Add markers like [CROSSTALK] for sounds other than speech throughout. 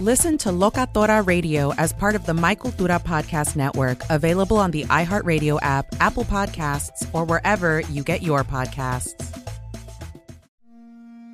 Listen to Locatora Radio as part of the My Cultura Podcast Network, available on the iHeartRadio app, Apple Podcasts, or wherever you get your podcasts.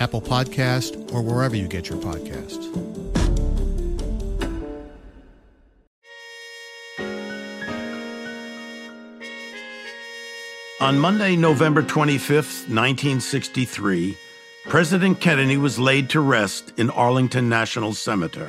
Apple Podcast, or wherever you get your podcasts. On Monday, November 25th, 1963, President Kennedy was laid to rest in Arlington National Cemetery.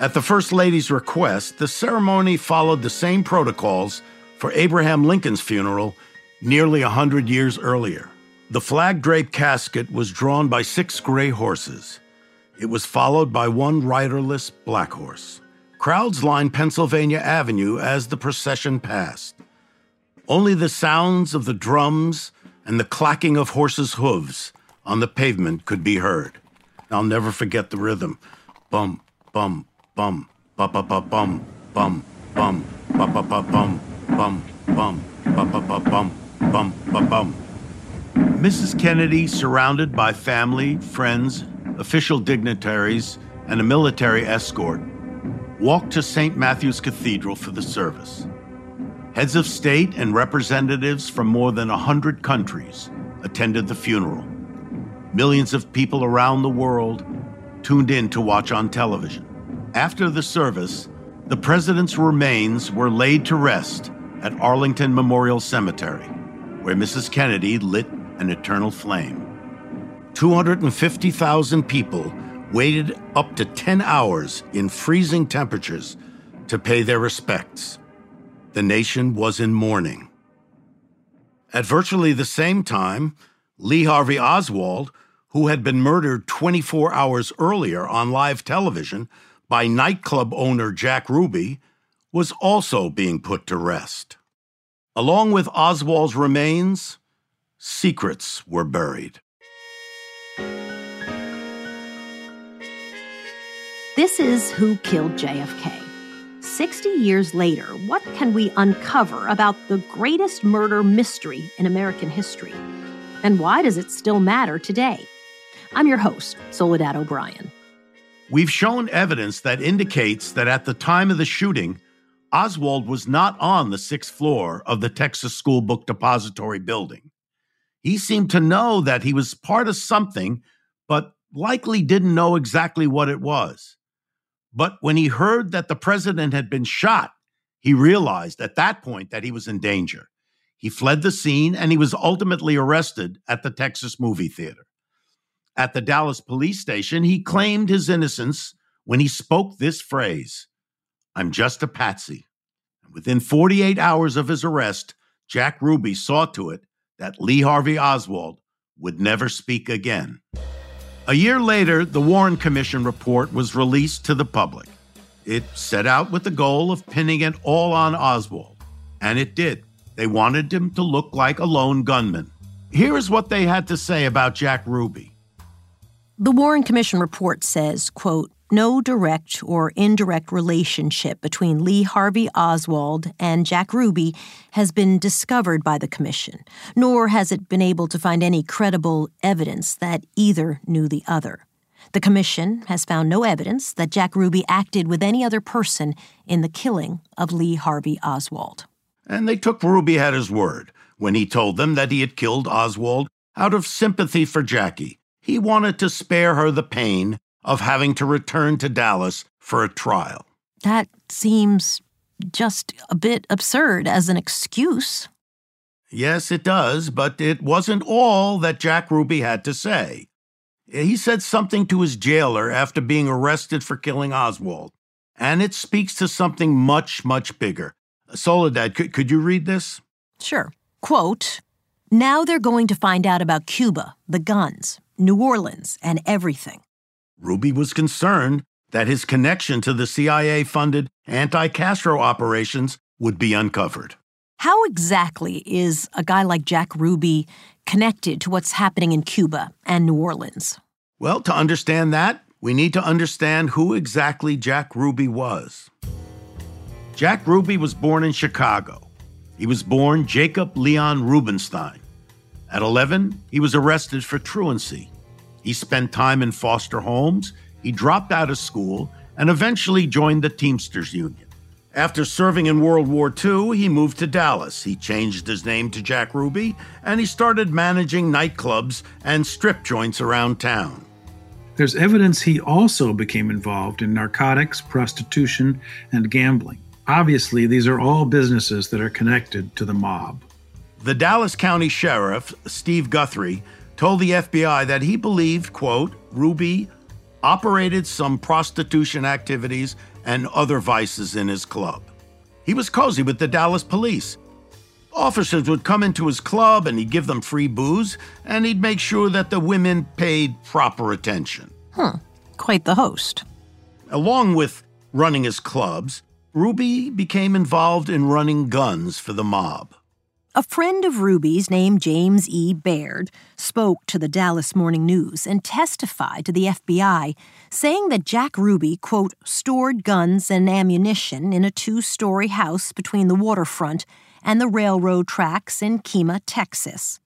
At the First Lady's request, the ceremony followed the same protocols for Abraham Lincoln's funeral nearly a hundred years earlier. The flag draped casket was drawn by six gray horses. It was followed by one riderless black horse. Crowds lined Pennsylvania Avenue as the procession passed. Only the sounds of the drums and the clacking of horses' hooves on the pavement could be heard. I'll never forget the rhythm. Bum, bum, bum, ba ba ba bum, bum, bum, ba ba ba bum, bum, bum, ba ba ba bum, bum, ba bum. Mrs. Kennedy, surrounded by family, friends, official dignitaries, and a military escort, walked to St. Matthew's Cathedral for the service. Heads of state and representatives from more than a hundred countries attended the funeral. Millions of people around the world tuned in to watch on television. After the service, the president's remains were laid to rest at Arlington Memorial Cemetery, where Mrs. Kennedy lit an eternal flame. 250,000 people waited up to 10 hours in freezing temperatures to pay their respects. The nation was in mourning. At virtually the same time, Lee Harvey Oswald, who had been murdered 24 hours earlier on live television by nightclub owner Jack Ruby, was also being put to rest. Along with Oswald's remains, secrets were buried. This is Who Killed JFK. 60 years later, what can we uncover about the greatest murder mystery in American history? And why does it still matter today? I'm your host, Soledad O'Brien. We've shown evidence that indicates that at the time of the shooting, Oswald was not on the sixth floor of the Texas School Book Depository building. He seemed to know that he was part of something, but likely didn't know exactly what it was. But when he heard that the president had been shot, he realized at that point that he was in danger. He fled the scene and he was ultimately arrested at the Texas movie theater. At the Dallas police station, he claimed his innocence when he spoke this phrase I'm just a patsy. Within 48 hours of his arrest, Jack Ruby saw to it that Lee Harvey Oswald would never speak again. A year later, the Warren Commission report was released to the public. It set out with the goal of pinning it all on Oswald, and it did. They wanted him to look like a lone gunman. Here is what they had to say about Jack Ruby. The Warren Commission report says, quote, no direct or indirect relationship between Lee Harvey Oswald and Jack Ruby has been discovered by the Commission, nor has it been able to find any credible evidence that either knew the other. The Commission has found no evidence that Jack Ruby acted with any other person in the killing of Lee Harvey Oswald. And they took Ruby at his word when he told them that he had killed Oswald out of sympathy for Jackie. He wanted to spare her the pain of having to return to Dallas for a trial. That seems just a bit absurd as an excuse. Yes, it does, but it wasn't all that Jack Ruby had to say. He said something to his jailer after being arrested for killing Oswald, and it speaks to something much, much bigger. Soledad, could, could you read this? Sure. Quote Now they're going to find out about Cuba, the guns, New Orleans, and everything. Ruby was concerned that his connection to the CIA funded anti Castro operations would be uncovered. How exactly is a guy like Jack Ruby connected to what's happening in Cuba and New Orleans? Well, to understand that, we need to understand who exactly Jack Ruby was. Jack Ruby was born in Chicago. He was born Jacob Leon Rubenstein. At 11, he was arrested for truancy. He spent time in foster homes, he dropped out of school, and eventually joined the Teamsters Union. After serving in World War II, he moved to Dallas. He changed his name to Jack Ruby, and he started managing nightclubs and strip joints around town. There's evidence he also became involved in narcotics, prostitution, and gambling. Obviously, these are all businesses that are connected to the mob. The Dallas County Sheriff, Steve Guthrie, told the FBI that he believed, quote, Ruby operated some prostitution activities and other vices in his club. He was cozy with the Dallas police. Officers would come into his club and he'd give them free booze, and he'd make sure that the women paid proper attention. Huh. Quite the host. Along with running his clubs, Ruby became involved in running guns for the mob. A friend of Ruby's named James E. Baird spoke to the Dallas Morning News and testified to the FBI, saying that Jack Ruby, quote, stored guns and ammunition in a two story house between the waterfront and the railroad tracks in Kemah, Texas.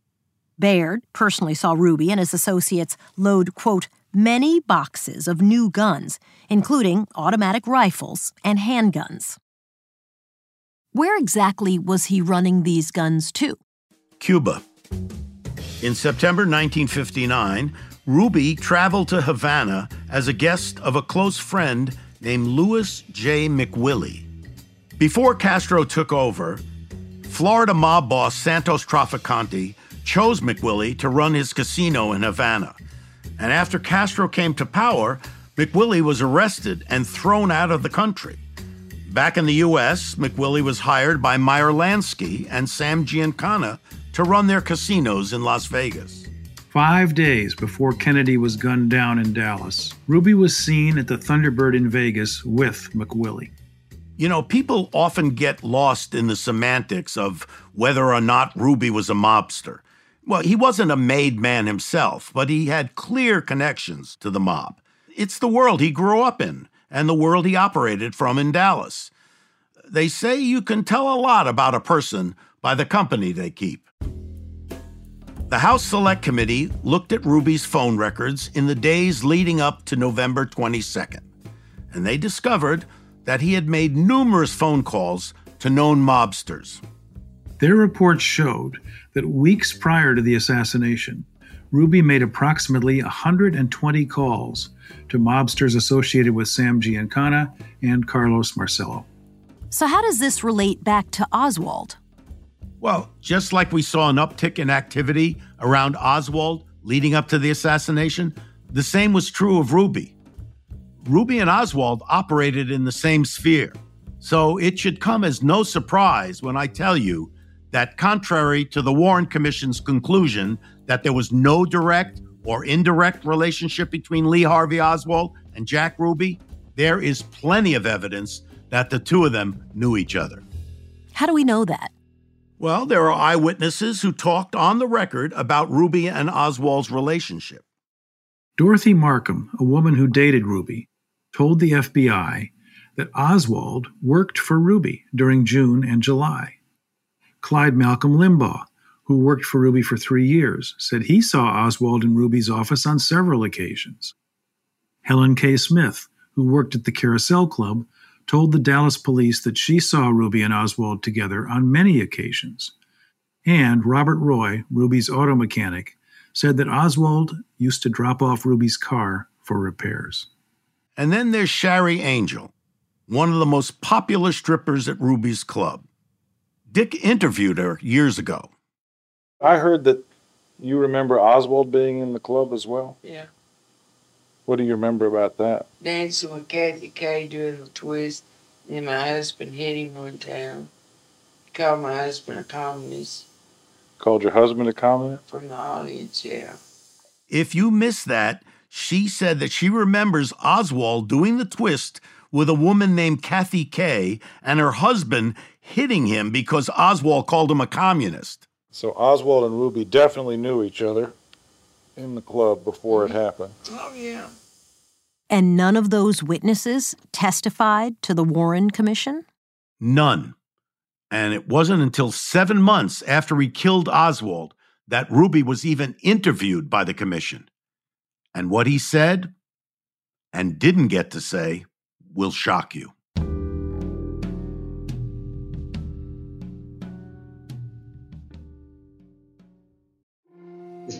Baird personally saw Ruby and his associates load, quote, many boxes of new guns, including automatic rifles and handguns. Where exactly was he running these guns to? Cuba. In September 1959, Ruby traveled to Havana as a guest of a close friend named Lewis J. McWillie. Before Castro took over, Florida mob boss Santos Trafficante chose McWillie to run his casino in Havana. And after Castro came to power, McWillie was arrested and thrown out of the country. Back in the U.S., McWillie was hired by Meyer Lansky and Sam Giancana to run their casinos in Las Vegas. Five days before Kennedy was gunned down in Dallas, Ruby was seen at the Thunderbird in Vegas with McWillie. You know, people often get lost in the semantics of whether or not Ruby was a mobster. Well, he wasn't a made man himself, but he had clear connections to the mob. It's the world he grew up in and the world he operated from in Dallas. They say you can tell a lot about a person by the company they keep. The House Select Committee looked at Ruby's phone records in the days leading up to November 22nd, and they discovered that he had made numerous phone calls to known mobsters. Their report showed that weeks prior to the assassination, Ruby made approximately 120 calls to mobsters associated with Sam Giancana and Carlos Marcello. So, how does this relate back to Oswald? Well, just like we saw an uptick in activity around Oswald leading up to the assassination, the same was true of Ruby. Ruby and Oswald operated in the same sphere. So it should come as no surprise when I tell you that, contrary to the Warren Commission's conclusion that there was no direct or indirect relationship between Lee Harvey Oswald and Jack Ruby, there is plenty of evidence that the two of them knew each other. How do we know that? Well, there are eyewitnesses who talked on the record about Ruby and Oswald's relationship. Dorothy Markham, a woman who dated Ruby, told the FBI that Oswald worked for Ruby during June and July. Clyde Malcolm Limbaugh, who worked for Ruby for three years, said he saw Oswald in Ruby's office on several occasions. Helen K. Smith, who worked at the Carousel Club, told the Dallas police that she saw Ruby and Oswald together on many occasions. And Robert Roy, Ruby's auto mechanic, said that Oswald used to drop off Ruby's car for repairs. And then there's Shari Angel, one of the most popular strippers at Ruby's club. Dick interviewed her years ago. I heard that you remember Oswald being in the club as well. Yeah. What do you remember about that? Dancing with Kathy Kay doing the twist, and my husband hit him one time. He called my husband a communist. Called your husband a communist? From the audience, yeah. If you missed that, she said that she remembers Oswald doing the twist with a woman named Kathy Kay and her husband hitting him because Oswald called him a communist. So Oswald and Ruby definitely knew each other in the club before it mm-hmm. happened. Oh, yeah. And none of those witnesses testified to the Warren Commission? None. And it wasn't until seven months after he killed Oswald that Ruby was even interviewed by the commission. And what he said and didn't get to say will shock you.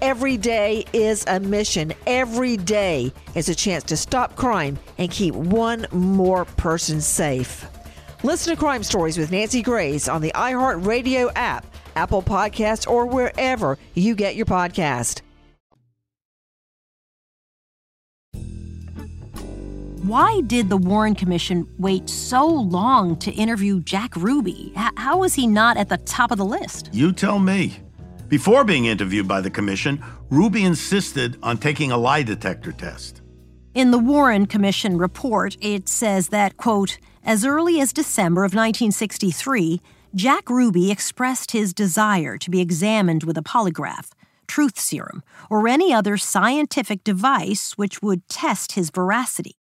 Every day is a mission. Every day is a chance to stop crime and keep one more person safe. Listen to Crime Stories with Nancy Grace on the iHeartRadio app, Apple Podcast, or wherever you get your podcast. Why did the Warren Commission wait so long to interview Jack Ruby? How was he not at the top of the list? You tell me. Before being interviewed by the commission, Ruby insisted on taking a lie detector test. In the Warren Commission report, it says that, quote, as early as December of 1963, Jack Ruby expressed his desire to be examined with a polygraph, truth serum, or any other scientific device which would test his veracity.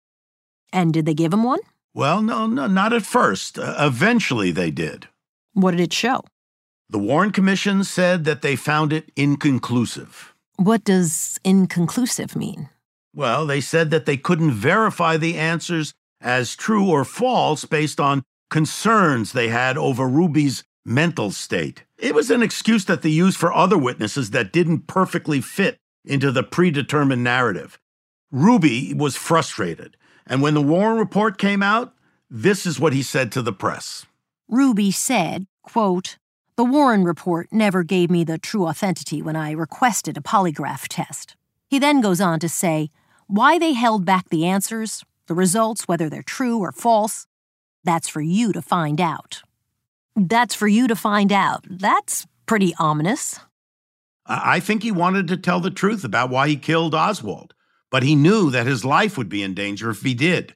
And did they give him one? Well, no, no, not at first. Uh, eventually they did. What did it show? The Warren Commission said that they found it inconclusive. What does inconclusive mean? Well, they said that they couldn't verify the answers as true or false based on concerns they had over Ruby's mental state. It was an excuse that they used for other witnesses that didn't perfectly fit into the predetermined narrative. Ruby was frustrated, and when the Warren report came out, this is what he said to the press. Ruby said, quote, The Warren report never gave me the true authenticity when I requested a polygraph test. He then goes on to say, why they held back the answers, the results, whether they're true or false, that's for you to find out. That's for you to find out. That's pretty ominous. I think he wanted to tell the truth about why he killed Oswald, but he knew that his life would be in danger if he did.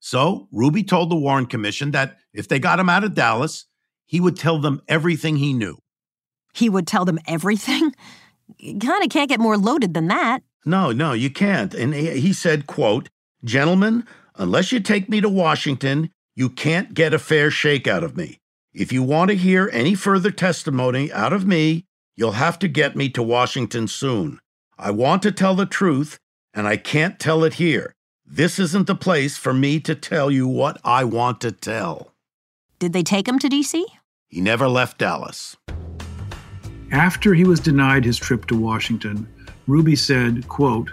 So Ruby told the Warren Commission that if they got him out of Dallas, he would tell them everything he knew. He would tell them everything? Kind of can't get more loaded than that. No, no, you can't. And he said, quote, Gentlemen, unless you take me to Washington, you can't get a fair shake out of me. If you want to hear any further testimony out of me, you'll have to get me to Washington soon. I want to tell the truth, and I can't tell it here. This isn't the place for me to tell you what I want to tell. Did they take him to D.C.? He never left Dallas. After he was denied his trip to Washington, Ruby said, quote,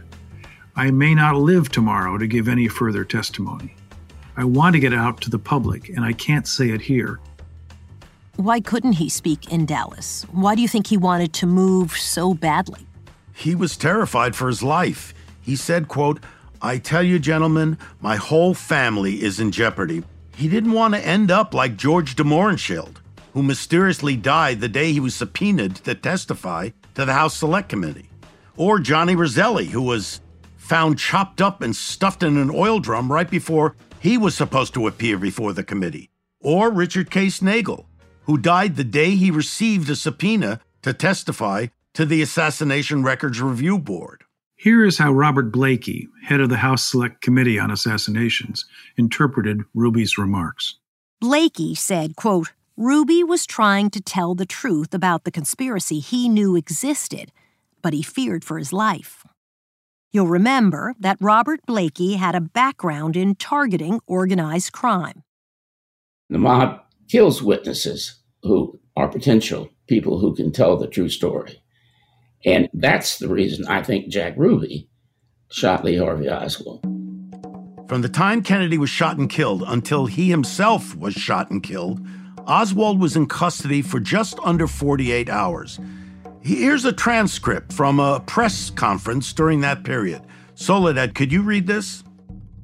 I may not live tomorrow to give any further testimony. I want to get out to the public, and I can't say it here. Why couldn't he speak in Dallas? Why do you think he wanted to move so badly? He was terrified for his life. He said, quote, I tell you, gentlemen, my whole family is in jeopardy. He didn't want to end up like George de Mohrenschildt, who mysteriously died the day he was subpoenaed to testify to the House Select Committee or Johnny Roselli, who was found chopped up and stuffed in an oil drum right before he was supposed to appear before the committee, or Richard Case Nagell, who died the day he received a subpoena to testify to the Assassination Records Review Board. Here is how Robert Blakey, head of the House Select Committee on Assassinations, interpreted Ruby's remarks. Blakey said, quote, Ruby was trying to tell the truth about the conspiracy he knew existed but he feared for his life. You'll remember that Robert Blakey had a background in targeting organized crime. The mob kills witnesses who are potential people who can tell the true story. And that's the reason I think Jack Ruby shot Lee Harvey Oswald. From the time Kennedy was shot and killed until he himself was shot and killed, Oswald was in custody for just under 48 hours. Here's a transcript from a press conference during that period. Soledad, could you read this?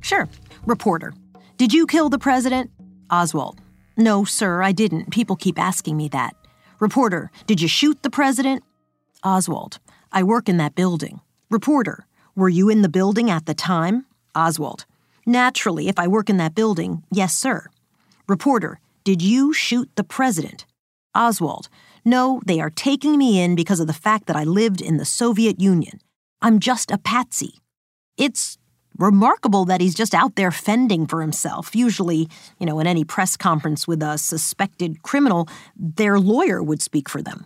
Sure. Reporter. Did you kill the president? Oswald. No, sir, I didn't. People keep asking me that. Reporter. Did you shoot the president? Oswald. I work in that building. Reporter. Were you in the building at the time? Oswald. Naturally, if I work in that building, yes, sir. Reporter. Did you shoot the president? Oswald. No, they are taking me in because of the fact that I lived in the Soviet Union. I'm just a patsy. It's remarkable that he's just out there fending for himself. Usually, you know, in any press conference with a suspected criminal, their lawyer would speak for them.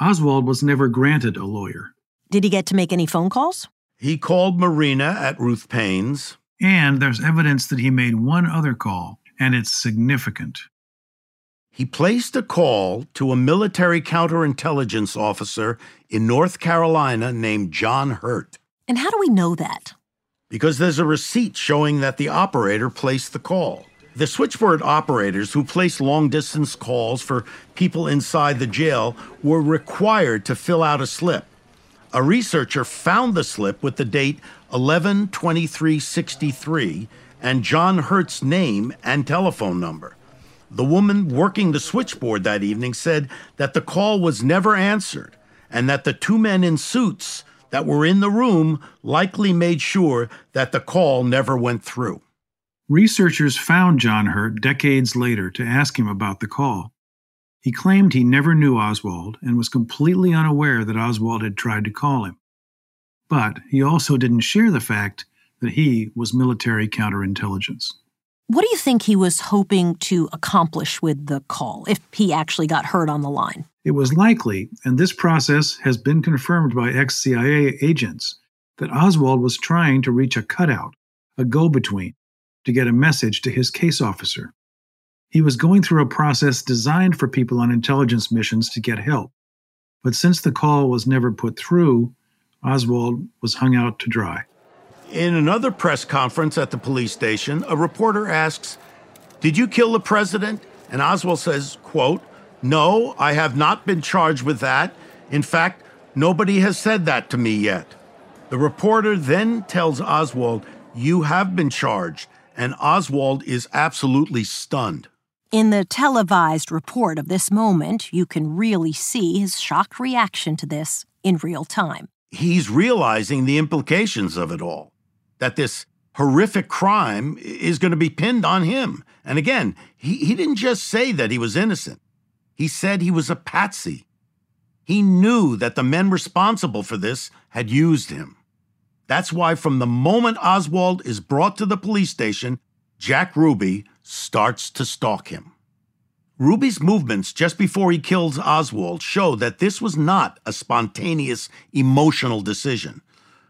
Oswald was never granted a lawyer. Did he get to make any phone calls? He called Marina at Ruth Paine's. And there's evidence that he made one other call, and it's significant. He placed a call to a military counterintelligence officer in North Carolina named John Hurt. And how do we know that? Because there's a receipt showing that the operator placed the call. The switchboard operators who placed long distance calls for people inside the jail were required to fill out a slip. A researcher found the slip with the date 11 63 and John Hurt's name and telephone number. The woman working the switchboard that evening said that the call was never answered and that the two men in suits that were in the room likely made sure that the call never went through. Researchers found John Hurt decades later to ask him about the call. He claimed he never knew Oswald and was completely unaware that Oswald had tried to call him. But he also didn't share the fact that he was military counterintelligence. What do you think he was hoping to accomplish with the call if he actually got Hurt on the line? It was likely, and this process has been confirmed by ex CIA agents, that Oswald was trying to reach a cutout, a go between, to get a message to his case officer. He was going through a process designed for people on intelligence missions to get help. But since the call was never put through, Oswald was hung out to dry. In another press conference at the police station, a reporter asks, "Did you kill the president?" And Oswald says, quote, "No, I have not been charged with that. In fact, nobody has said that to me yet." The reporter then tells Oswald, "You have been charged." And Oswald is absolutely stunned. In the televised report of this moment, you can really see his shocked reaction to this in real time. He's realizing the implications of it all that this horrific crime is going to be pinned on him. And again, he, he didn't just say that he was innocent, he said he was a patsy. He knew that the men responsible for this had used him. That's why, from the moment Oswald is brought to the police station, Jack Ruby starts to stalk him. Ruby's movements just before he kills Oswald show that this was not a spontaneous, emotional decision.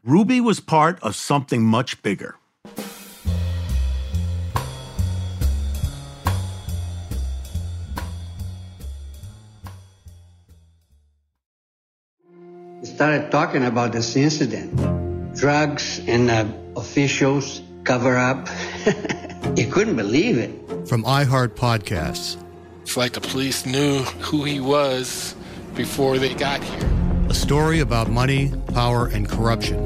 Ruby was part of something much bigger. started talking about this incident. Drugs and uh, officials cover up. [LAUGHS] you couldn't believe it. From iHeart Podcasts. It's like the police knew who he was before they got here. A story about money, power, and corruption.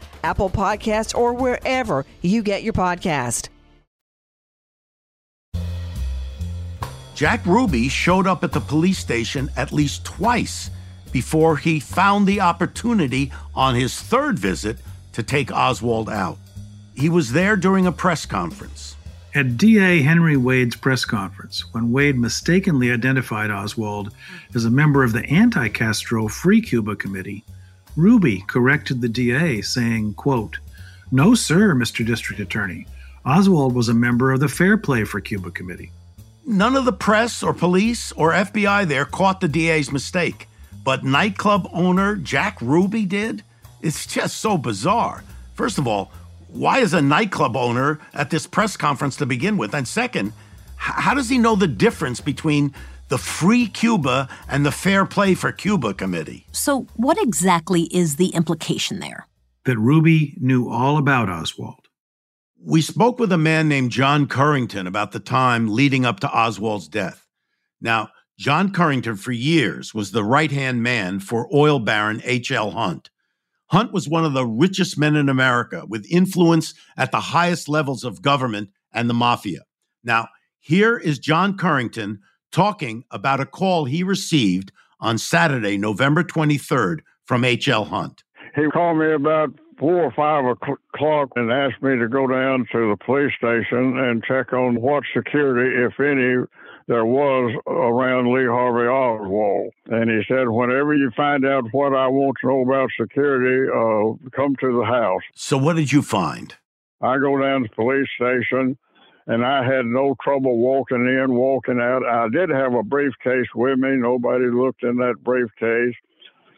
Apple Podcasts, or wherever you get your podcast. Jack Ruby showed up at the police station at least twice before he found the opportunity on his third visit to take Oswald out. He was there during a press conference. At DA Henry Wade's press conference, when Wade mistakenly identified Oswald as a member of the anti Castro Free Cuba Committee, Ruby corrected the DA, saying, quote, No, sir, Mr. District Attorney. Oswald was a member of the Fair Play for Cuba Committee. None of the press or police or FBI there caught the DA's mistake, but nightclub owner Jack Ruby did? It's just so bizarre. First of all, why is a nightclub owner at this press conference to begin with? And second, how does he know the difference between the Free Cuba and the Fair Play for Cuba Committee. So, what exactly is the implication there? That Ruby knew all about Oswald. We spoke with a man named John Curington about the time leading up to Oswald's death. Now, John Curington, for years, was the right hand man for oil baron H.L. Hunt. Hunt was one of the richest men in America with influence at the highest levels of government and the mafia. Now, Here is John Curington talking about a call he received on Saturday, November 23rd from H.L. Hunt. He called me about four or five o'clock and asked me to go down to the police station and check on what security, if any, there was around Lee Harvey Oswald. And he said, whenever you find out what I want to know about security, uh, come to the house. So, what did you find? I go down to the police station and I had no trouble walking in, walking out. I did have a briefcase with me. Nobody looked in that briefcase.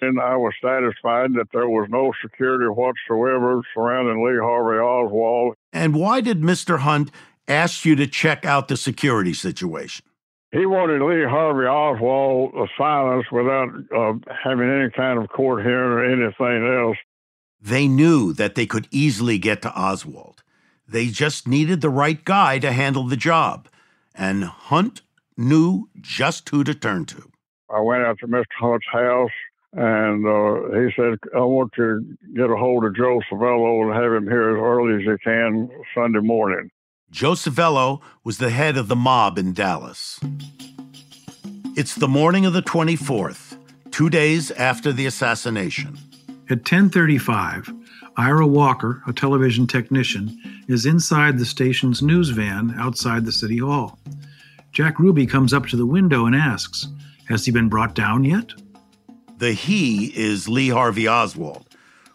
And I was satisfied that there was no security whatsoever surrounding Lee Harvey Oswald. And why did Mr. Hunt ask you to check out the security situation? He wanted Lee Harvey Oswald silenced without uh, having any kind of court hearing or anything else. They knew that they could easily get to Oswald. They just needed the right guy to handle the job. And Hunt knew just who to turn to. I went out to Mr. Hunt's house and uh, he said, I want you to get a hold of Joe Civello and have him here as early as you can Sunday morning. Joe Civello was the head of the mob in Dallas. It's the morning of the 24th, two days after the assassination. At 1035, Ira Walker, a television technician, is inside the station's news van outside the city hall. Jack Ruby comes up to the window and asks, Has he been brought down yet? The he is Lee Harvey Oswald.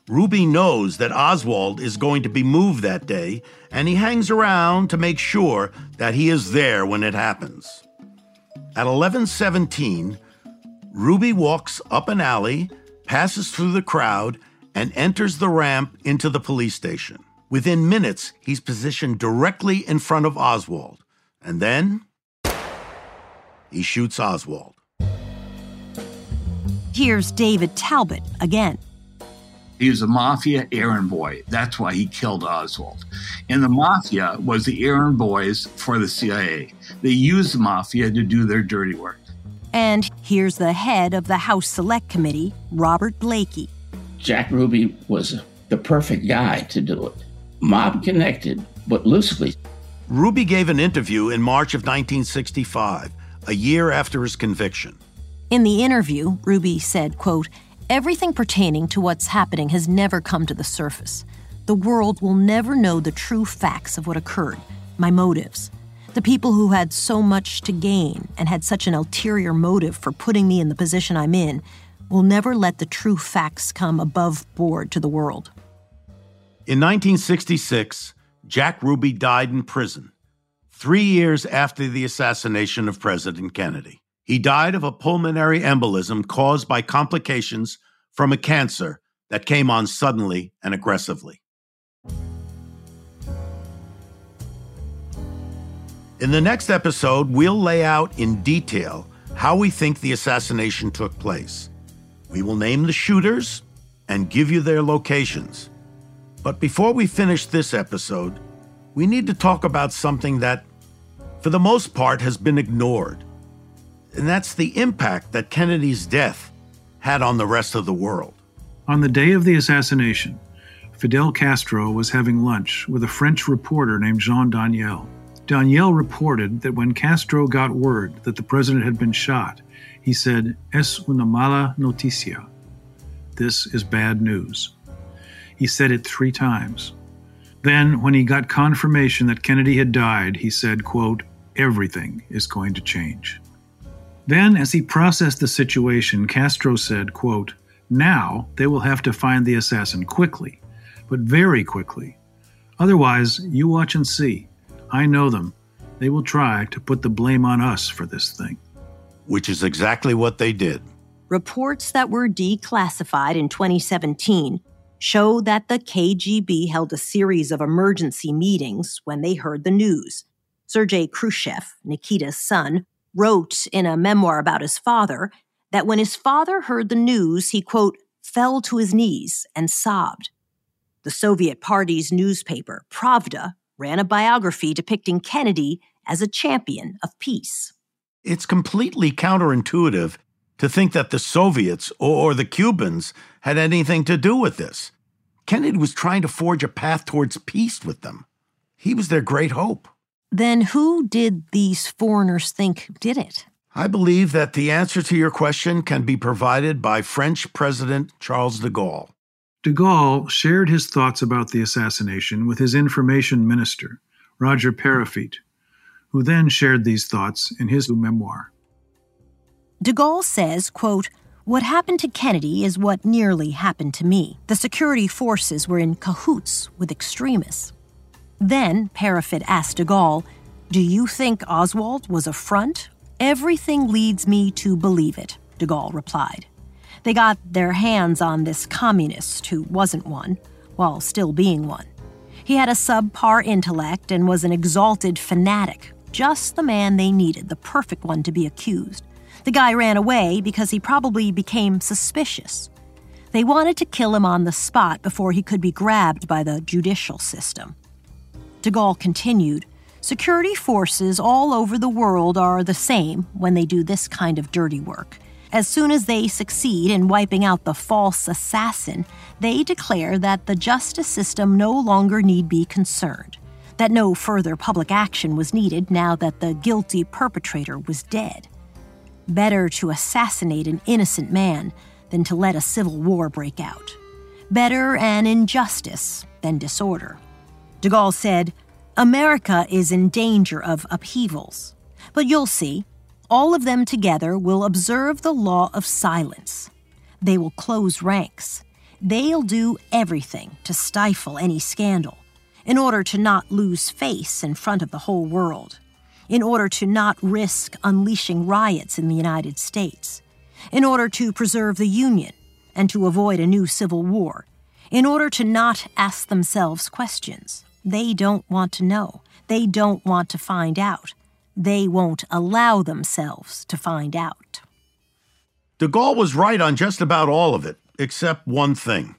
Ruby knows that Oswald is going to be moved that day, and he hangs around to make sure that he is there when it happens. At 11:17, Ruby walks up an alley, passes through the crowd, and enters the ramp into the police station. Within minutes, he's positioned directly in front of Oswald. And then he shoots Oswald. Here's David Talbot again. He was a mafia errand boy. That's why he killed Oswald. And the mafia was the errand boys for the CIA. They used the mafia to do their dirty work. And here's the head of the House Select Committee, Robert Blakey. Jack Ruby was the perfect guy to do it. Mob connected, but loosely. Ruby gave an interview in March of 1965, a year after his conviction. In the interview, Ruby said, quote, Everything pertaining to what's happening has never come to the surface. The world will never know the true facts of what occurred, my motives. The people who had so much to gain and had such an ulterior motive for putting me in the position I'm in will never let the true facts come above board to the world. In 1966, Jack Ruby died in prison, three years after the assassination of President Kennedy. He died of a pulmonary embolism caused by complications from a cancer that came on suddenly and aggressively. In the next episode, we'll lay out in detail how we think the assassination took place. We will name the shooters and give you their locations. But before we finish this episode, we need to talk about something that, for the most part, has been ignored. And that's the impact that Kennedy's death had on the rest of the world. On the day of the assassination, Fidel Castro was having lunch with a French reporter named Jean Daniel. Daniel reported that when Castro got word that the president had been shot, he said, Es una mala noticia. This is bad news. He said it three times. Then, when he got confirmation that Kennedy had died, he said, quote, Everything is going to change. Then, as he processed the situation, Castro said, quote, Now they will have to find the assassin quickly, but very quickly. Otherwise, you watch and see. I know them. They will try to put the blame on us for this thing. Which is exactly what they did. Reports that were declassified in 2017 show that the KGB held a series of emergency meetings when they heard the news. Sergei Khrushchev, Nikita's son, wrote in a memoir about his father that when his father heard the news, he, quote, fell to his knees and sobbed. The Soviet Party's newspaper, Pravda, ran a biography depicting Kennedy as a champion of peace. It's completely counterintuitive to think that the Soviets or the Cubans had anything to do with this. Kennedy was trying to forge a path towards peace with them. He was their great hope. Then who did these foreigners think did it? I believe that the answer to your question can be provided by French President Charles de Gaulle. De Gaulle shared his thoughts about the assassination with his information minister, Roger Peyrefitte, who then shared these thoughts in his memoir. De Gaulle says, quote, what happened to Kennedy is what nearly happened to me. The security forces were in cahoots with extremists. Then Peyrefitte asked de Gaulle, Do you think Oswald was a front? Everything leads me to believe it, de Gaulle replied. They got their hands on this communist who wasn't one, while still being one. He had a subpar intellect and was an exalted fanatic, just the man they needed, the perfect one to be accused. The guy ran away because he probably became suspicious. They wanted to kill him on the spot before he could be grabbed by the judicial system. De Gaulle continued Security forces all over the world are the same when they do this kind of dirty work. As soon as they succeed in wiping out the false assassin, they declare that the justice system no longer need be concerned, that no further public action was needed now that the guilty perpetrator was dead. Better to assassinate an innocent man than to let a civil war break out. Better an injustice than disorder. De Gaulle said, America is in danger of upheavals. But you'll see, all of them together will observe the law of silence. They will close ranks. They'll do everything to stifle any scandal, in order to not lose face in front of the whole world in order to not risk unleashing riots in the United States, in order to preserve the Union and to avoid a new civil war, in order to not ask themselves questions. They don't want to know. They don't want to find out. They won't allow themselves to find out. De Gaulle was right on just about all of it, except one thing.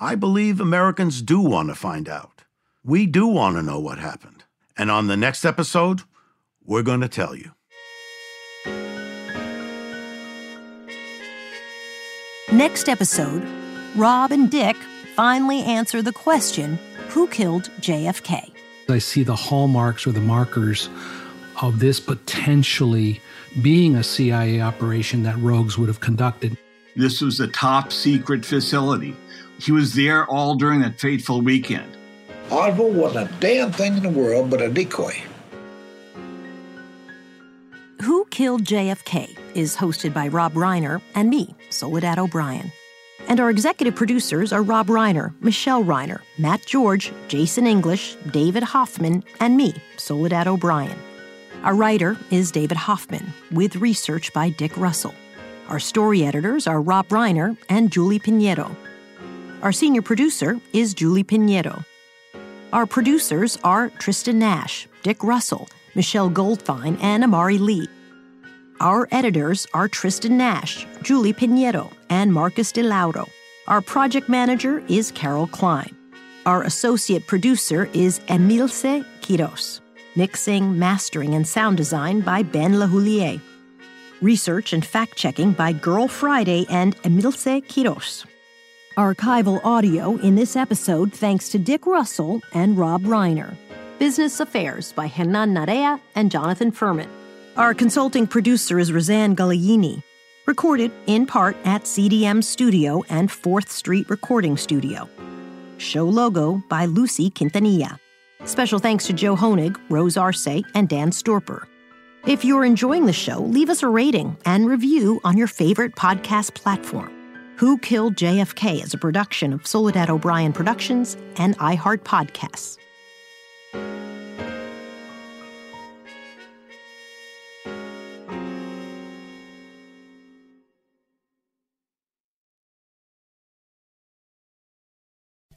I believe Americans do want to find out. We do want to know what happened. And on the next episode, we're going to tell you. Next episode, Rob and Dick finally answer the question who killed JFK? I see the hallmarks or the markers of this potentially being a CIA operation that rogues would have conducted. This was a top secret facility. He was there all during that fateful weekend. Oswald wasn't a damn thing in the world but a decoy. Who Killed JFK is hosted by Rob Reiner and me, Soledad O'Brien. And our executive producers are Rob Reiner, Michelle Reiner, Matt George, Jason English, David Hoffman, and me, Soledad O'Brien. Our writer is David Hoffman, with research by Dick Russell. Our story editors are Rob Reiner and Julie Pinheiro. Our senior producer is Julie Pinheiro. Our producers are Tristan Nash, Dick Russell, Michelle Goldfine, and Amari Lee. Our editors are Tristan Nash, Julie Pinheiro, and Marcus DeLauro. Our project manager is Carol Klein. Our associate producer is Emilce Quiros. Mixing, mastering, and sound design by Ben Lahoulier. Research and fact checking by Girl Friday and Emilce Quiros. Archival audio in this episode thanks to Dick Russell and Rob Reiner. Business Affairs by Hernan Narea and Jonathan Furman. Our consulting producer is Roseanne Gagliini. Recorded in part at CDM Studio and 4th Street Recording Studio. Show logo by Lucy Quintanilla. Special thanks to Joe Honig, Rose Arce, and Dan Storper. If you're enjoying the show, leave us a rating and review on your favorite podcast platform. Who Killed JFK is a production of Soledad O'Brien Productions and iHeart Podcasts.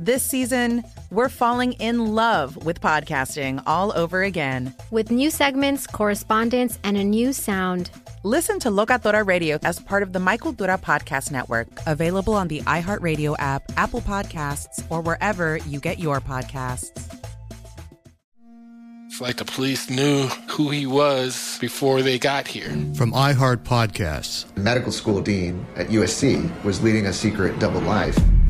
This season, we're falling in love with podcasting all over again. With new segments, correspondence, and a new sound. Listen to Locatora Radio as part of the My Cultura Podcast Network. Available on the iHeartRadio app, Apple Podcasts, or wherever you get your podcasts. It's like the police knew who who he was before they got here. From iHeart Podcasts. The medical school dean at USC was leading a secret double life.